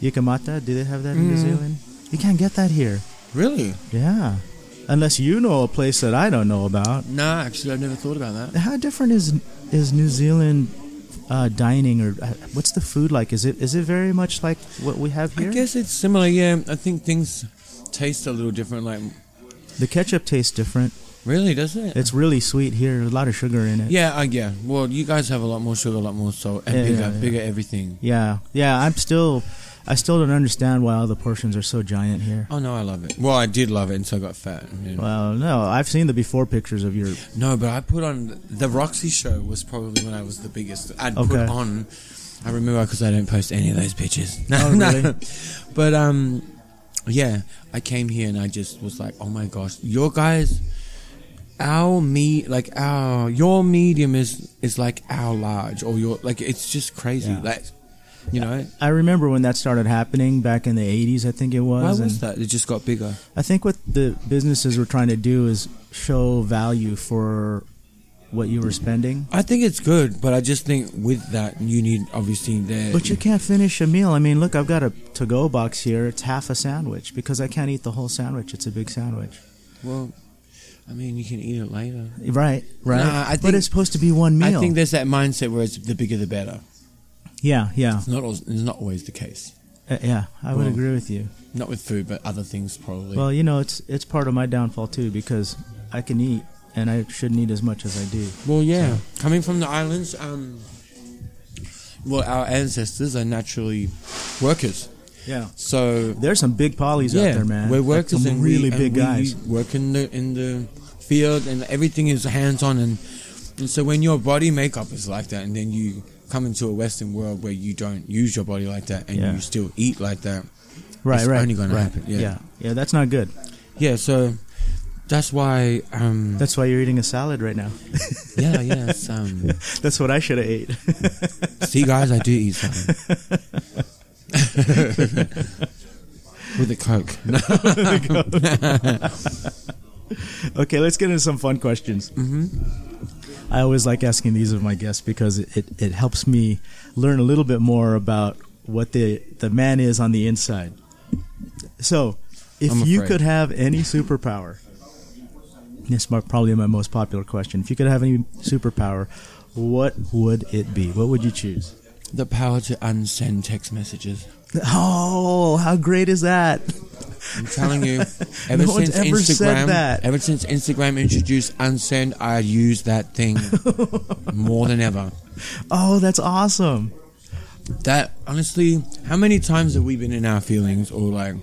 Ikamata, do they have that in New Mm. Zealand? You can't get that here. Really? Yeah, unless you know a place that I don't know about. No, actually, I've never thought about that. How different is is New Zealand uh, dining, or uh, what's the food like? Is it is it very much like what we have here? I guess it's similar. Yeah, I think things taste a little different. Like, The ketchup tastes different. really, does it? It's really sweet here. A lot of sugar in it. yeah, uh, yeah. Well, you guys have a lot more sugar, a lot more salt, and Yeah, bigger, yeah, yeah. bigger everything. Yeah, yeah. I'm still, I still don't understand why all the portions are so giant here. Oh no, I love it. Well, I did love it until I got fat. you know. Well, no, I've seen the before pictures of your. No, but I put on the Roxy show was probably when I was the biggest. I'd put on. I remember because I don't post any of those pictures. (laughs) Oh, really? (laughs) but um, yeah, I came here and I just was like, oh my gosh, your guys, our me like our your medium is is like our large or your like it's just crazy. Yeah. Like, you know, I remember when that started happening back in the '80s. I think it was. why and was that? It just got bigger. I think what the businesses were trying to do is show value for what you were spending. I think it's good, but I just think with that you need obviously there. But you can't finish a meal. I mean, look, I've got a to-go box here. It's half a sandwich because I can't eat the whole sandwich. It's a big sandwich. well, I mean, you can eat it later. Right, right. Nah, I but think- it's supposed to be one meal. I think there's that mindset where it's the bigger the better. yeah, yeah, It's not. always- It's not always the case. Uh, yeah. I would agree with you. Not with food, but other things probably. Well, you know, it's it's part of my downfall too because I can eat and I shouldn't eat as much as I do. Well, yeah. Coming from the islands, um, well, our ancestors are naturally workers. Yeah. So There's some big polys yeah, out there, man. we're Like workers some and really we, big and guys. We work in the in the field, and everything is hands on. And, and so when your body makeup is like that, and then you come into a Western world where you don't use your body like that, and Yeah. you still eat like that, right, it's right. only gonna happen, yeah. yeah, yeah. That's not good. yeah. So that's why. Um, That's why you're eating a salad right now. (laughs) yeah, yeah. Um, (laughs) That's what I should have ate. (laughs) See, guys, I do eat something. With a Coke. Okay, let's get into some fun questions. hmm I always like asking these of my guests because it, it, it helps me learn a little bit more about what the the man is on the inside. So, if I'm you afraid. could have any superpower, this is my- probably my most popular question. If you could have any superpower, what would it be? What would you choose? The power to unsend text messages. Oh, how great is that? I'm telling you, (laughs) ever No since ever Instagram, ever since Instagram introduced unsend, I use that thing (laughs) more than ever. Oh, that's awesome. That honestly, how many times have we been in our feelings or like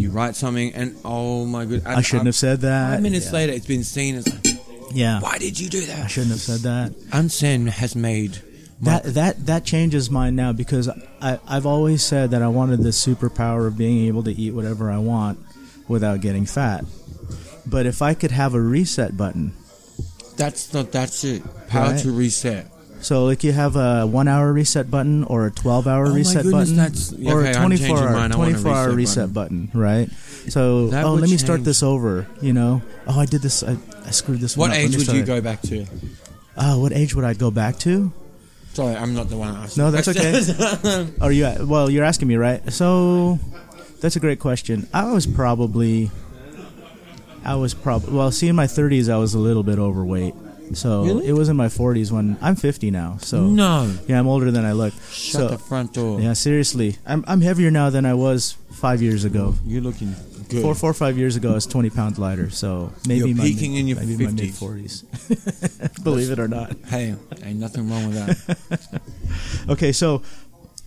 you write something and oh my god, I shouldn't have said that. Five minutes Yeah. later, it's been seen as like, Yeah. Why did you do that? I shouldn't have said that. Unsen has made That that that changes mine now because I I've always said that I wanted the superpower of being able to eat whatever I want without getting fat. But if I could have a reset button, that's not that's it. How Right. to reset. So like you have a one hour reset button or a twelve hour Oh reset goodness, button or okay, a twenty four hour mine. I want a twenty four hour reset reset button. right? So That oh let me start this over. You know oh I did this I, I screwed this. What one up. Age would you it. go back to? Uh, what age would I go back to? Sorry, I'm not the one asking. No, that's okay. Are (laughs) you? Well, you're asking me, right? So that's a great question. I was probably, I was probably well. See, in my 30s, I was a little bit overweight. So Really? it was in my 40s when I'm 50 now. So no. yeah, I'm older than I look. Shut so the front door. yeah, seriously, I'm I'm heavier now than I was five years ago. You're looking good. Four, four or five years ago, I was 20 pounds lighter. So maybe You're my peaking mid, in your maybe my mid 50s. 40s. Believe it or not. Hey, ain't nothing wrong with that. (laughs) Okay, so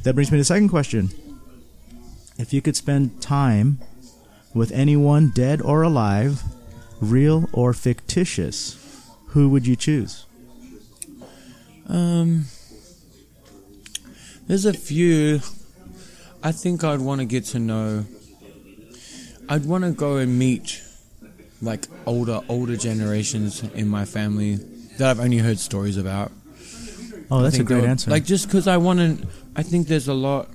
that brings me to the second question. If you could spend time with anyone dead or alive, real or fictitious, who would you choose? Um, there's a few. I think I'd want to get to know. I'd want to go and meet, like older older generations in my family that I've only heard stories about. Oh, that's a great answer. Like just because I want to, I think there's a lot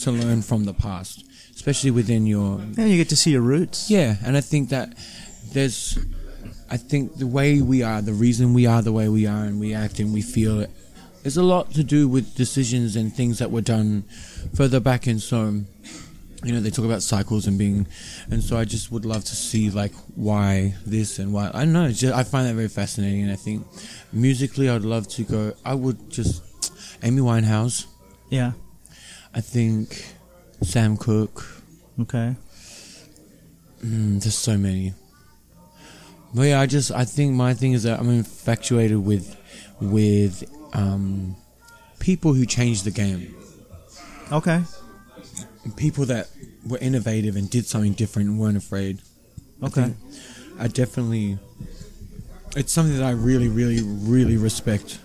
to learn from the past, especially within your and you get to see your roots. yeah, and I think that there's, I think the way we are, the reason we are the way we are, and we act and we feel it, there's a lot to do with decisions and things that were done further back. And so, you know, they talk about cycles and being, and so I just would love to see like why this and why I don't know. It's just, I find that very fascinating, and I think musically, I'd love to go. I would just Amy Winehouse. Yeah. I think Sam Cooke. Okay. Mm, there's so many. But yeah, I just I think my thing is that I'm infatuated with with um, people who changed the game, Okay. people that were innovative and did something different and weren't afraid. Okay. think I definitely. It's something that I really, really, really respect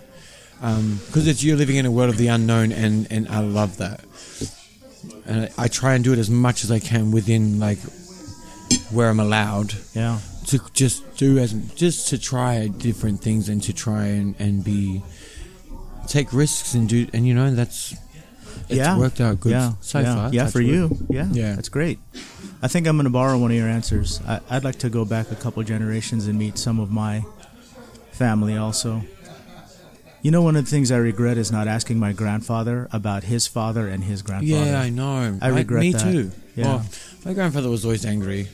because it's you're living in a world of the unknown, and and I love that. And I, I try and do it as much as I can within like where I'm allowed. Yeah. To just do as just to try different things and to try and, and be take risks and do and you know that's it's yeah. worked out good Yeah. so yeah. far Yeah, for you. Yeah. Yeah. That's great. I think I'm going to borrow one of your answers. I, I'd like to go back a couple generations and meet some of my family also. You know, one of the things I regret is not asking my grandfather about his father and his grandfather. yeah I know I regret me that. too Yeah. oh, my grandfather was always angry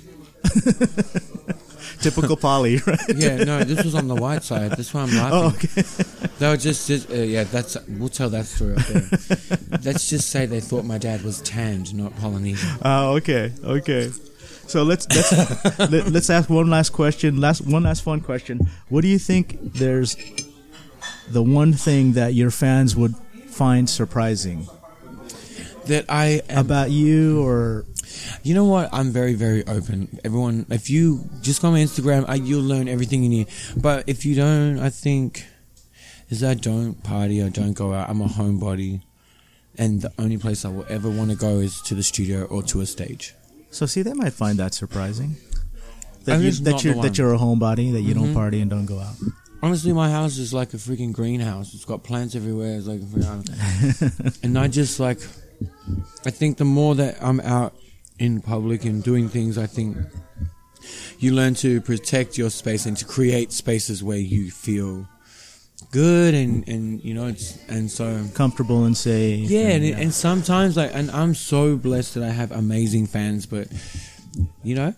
(laughs) (laughs) Typical Poly, (laughs) right? yeah no this was on the white side that's why I'm laughing Oh, okay. (laughs) they were just, just uh, yeah that's we'll tell that story up there let's just say they thought my dad was tanned not Polynesian Oh, okay, okay. So let's let's let, let's ask one last question. Last one last fun question. What do you think? There's the one thing that your fans would find surprising that I am about you, or You know what? I'm very, very open. Everyone, if you just go on my Instagram, I, you'll learn everything you need. But if you don't, I think is I don't party, I don't go out. I'm a homebody, and the only place I will ever want to go is to the studio or to a stage. so see, they might find that surprising. That, you, that you're that you're a homebody, that you don't Mhm. party and don't go out. Honestly, my house is like a freaking greenhouse. It's got plants everywhere. It's like, (laughs) and I just like, I think the more that I'm out in public and doing things, I think you learn to protect your space and to create spaces where you feel good and and you know it's and so Comfortable and safe. yeah and, and, and sometimes like and I'm so blessed that I have amazing fans but you know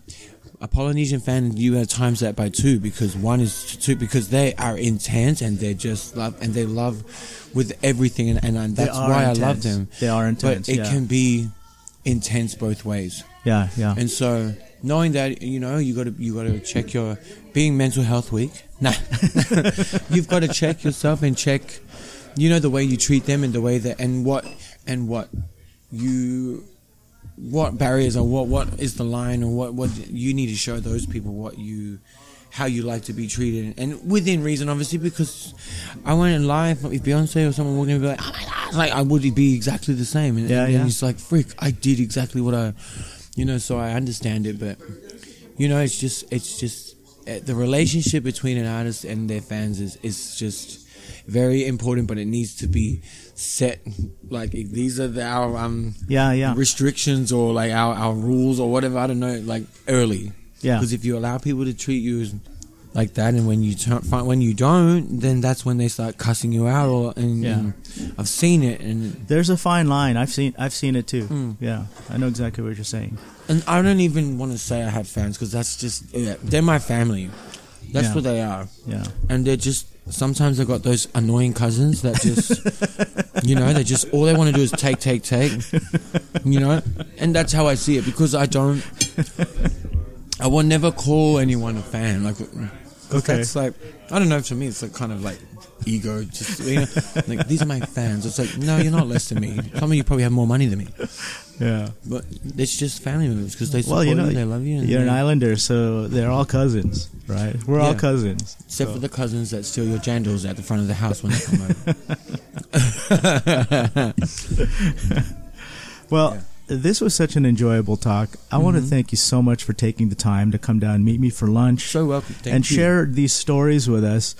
a Polynesian fan you at times that by two because one is two because they are intense and they're just love and they love with everything and, and, They that's why intense. I love them They are intense. but it yeah. can be intense both ways yeah, yeah. and so knowing that you know you got to you got to check your being mental health week (laughs) nah (laughs) you've got to check yourself and check you know the way you treat them and the way that and what and what you what barriers or what what is the line or what what you need to show those people what you how you like to be treated, and within reason, obviously, because I went in live if Beyonce or someone walked in and be like, "Oh my god!" Like I would be exactly the same, and, Yeah, and yeah. it's like, "Frick, I did exactly what I," you know. So I understand it, but you know, it's just it's just uh, the relationship between an artist and their fans is is just very important, but it needs to be set. Like these are the, our um Yeah, yeah. restrictions or like our, our rules or whatever. I don't know. Like early, Yeah. Because if you allow people to treat you as like that, and when you turn, when you don't, then that's when they start cussing you out. Or and, Yeah. and I've seen it, and There's a fine line. I've seen I've seen it too. Mm. Yeah, I know exactly what you're saying. and I don't even want to say I have fans because that's just yeah, they're my family. That's Yeah. what they are. Yeah. and they're just sometimes they've got those annoying cousins that just (laughs) you know they just all they want to do is take take take you know and that's how i see it because i don't i will never call anyone a fan Like, uh, Okay. that's like i don't know for me it's like kind of like ego just you know like these are my fans it's like no you're not less than me some of you probably have more money than me Yeah. but it's just family members because they support Well, you know, you they love you and you're an islander, so they're all cousins, right? We're all cousins. except So- for the cousins that steal your jandals at the front of the house when they come (laughs) over (laughs) Well, this was such an enjoyable talk. I want to mm-hmm. thank you so much for taking the time to come down and meet me for lunch so welcome Thank and you. share these stories with us.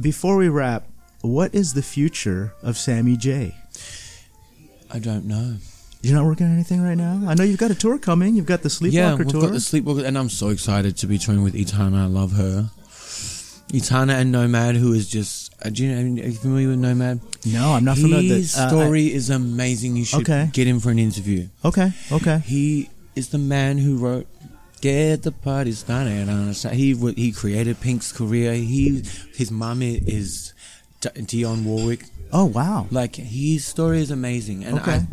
Before we wrap, what is the future of Sammy J? I don't know. You're not working on anything right now? I know you've got a tour coming. You've got the Sleepwalker yeah, we've tour. got the Sleepwalker, and I'm so excited to be touring with Itana. I love her. Itana and Nomad, who is just. Uh, do you know? Are you familiar with Nomad? no, I'm not familiar. His Uh, I- story is amazing. You should Okay. get him for an interview. okay, okay. He is the man who wrote "Get the Party Started." He he created Pink's career. He his mum is D- Dionne Warwick. Oh, wow. Like his story is amazing, and Okay. I,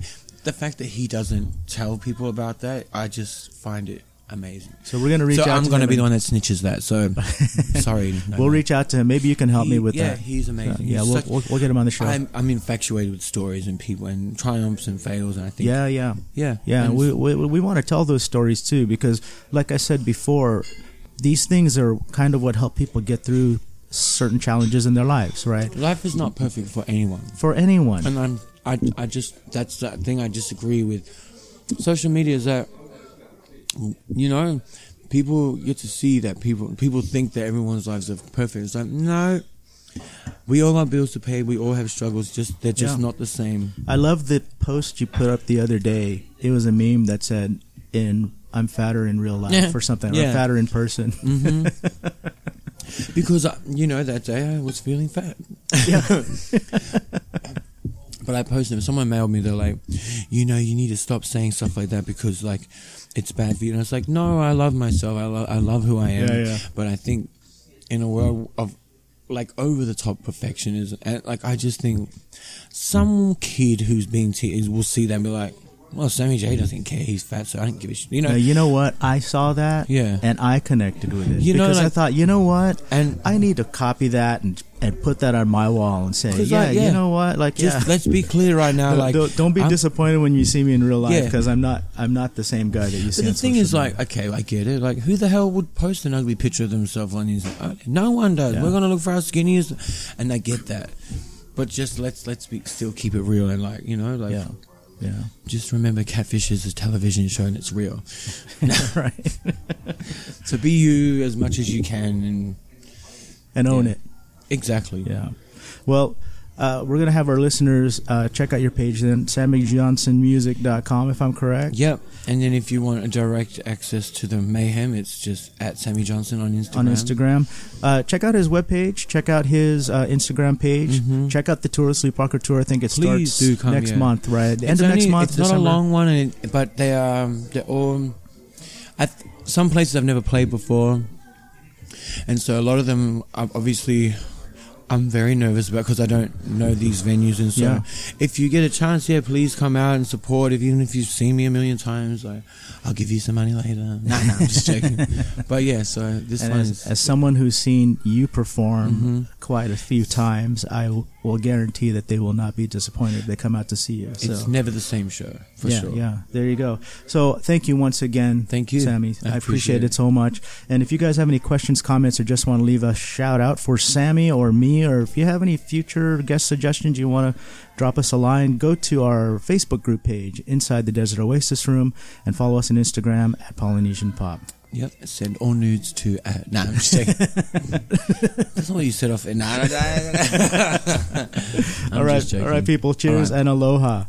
the fact that he doesn't tell people about that, I just find it amazing. So we're going to reach so out I'm to going to him be the one that snitches that. So (laughs) sorry, no, We'll no. reach out to him. Maybe you can help me He- with yeah, that. he's amazing. yeah, He's we'll, such- we'll, we'll get him on the show. I'm I'm infatuated with stories and people and triumphs and fails, and I think yeah, yeah. yeah, Yeah, we, we, we want to tell those stories too because, like I said before, these things are kind of what help people get through certain challenges in their lives, right? life is not perfect for anyone. For anyone. And I'm, I, I just, that's the thing I disagree with. Social media is that, you know, people get to see that people, people think that everyone's lives are perfect. It's like, no, we all have bills to pay. We all have struggles. Just, they're just Yeah. not the same. I love the post you put up the other day. It was a meme that said, "In I'm fatter in real life" Yeah. or something, or Yeah. fatter in person. hmm (laughs) because, I, you know, that day I was feeling fat. yeah. (laughs) (laughs) But I posted, someone mailed me, they're like, you know, you need to stop saying stuff like that because, like, it's bad for you. And I was like, no, I love myself. I, lo- I love who I am. Yeah, yeah. But I think in a world of, like, over the top perfectionism, and, like, I just think some kid who's being teased will see that and be like, well, Sammy J doesn't care. He's fat, so I don't give a shit. You know? Uh, you know what? I saw that, Yeah. and I connected with it You know, because I thought, you know what? and I need to copy that and and put that on my wall and say, yeah, like, yeah. you know what? Like, just yeah. let's be clear right now. Don't- like, don't, don't be I'm- disappointed when you see me in real life Yeah. because I'm not I'm not the same guy that you see. But the thing is, media. like, okay, I get it. Like, who the hell would post an ugly picture of themselves on Instagram? No one does. Yeah. We're gonna look for our skinniest, and I get that. But just let's let's be still keep it real and like you know like yeah, just remember Catfish is a television show and it's real. (laughs) right, So be you as much as you can and and own Yeah. it. exactly. Yeah. Well, uh, we're gonna have our listeners uh, check out your page then, SammyJohnsonMusic.com, if I'm correct. Yep. And then if you want a direct access to the mayhem, it's just at Sammy Johnson on Instagram. On Instagram, uh, check out his webpage. Check out his uh, Instagram page. Mhm. Check out the tour, Sleepwalker tour. I think it Please starts come, next yeah. month, right? End of next month. It's not a long one, it, but they are um, they're all. I th- some places I've never played before, and so a lot of them obviously I'm very nervous about because I don't know these venues and so. Yeah. If you get a chance, yeah, please come out and support. If even if you've seen me a million times, I'll give you some money later. (laughs) No, no, I'm just joking. (laughs) but yeah, so this And one as, is as someone who's seen you perform Mhm. quite a few times, I w- will guarantee that they will not be disappointed if they come out to see you. So. it's never the same show for yeah, sure. yeah. There you go. So thank you once again. Thank you. Sammy. I I, appreciate, appreciate it. it. so much. And if you guys have any questions, comments, or just want to leave a shout out for Sammy or me, or if you have any future guest suggestions you want to drop us a line, go to our Facebook group page, Inside the Desert Oasis Room, and follow us on Instagram at Polynesian Pop. Yep. Send all nudes to. Uh, nah, I'm just joking. (laughs) That's not what you said off. Nah, nah, nah, nah. I'm (laughs) all right, all right, people. Cheers right. and aloha.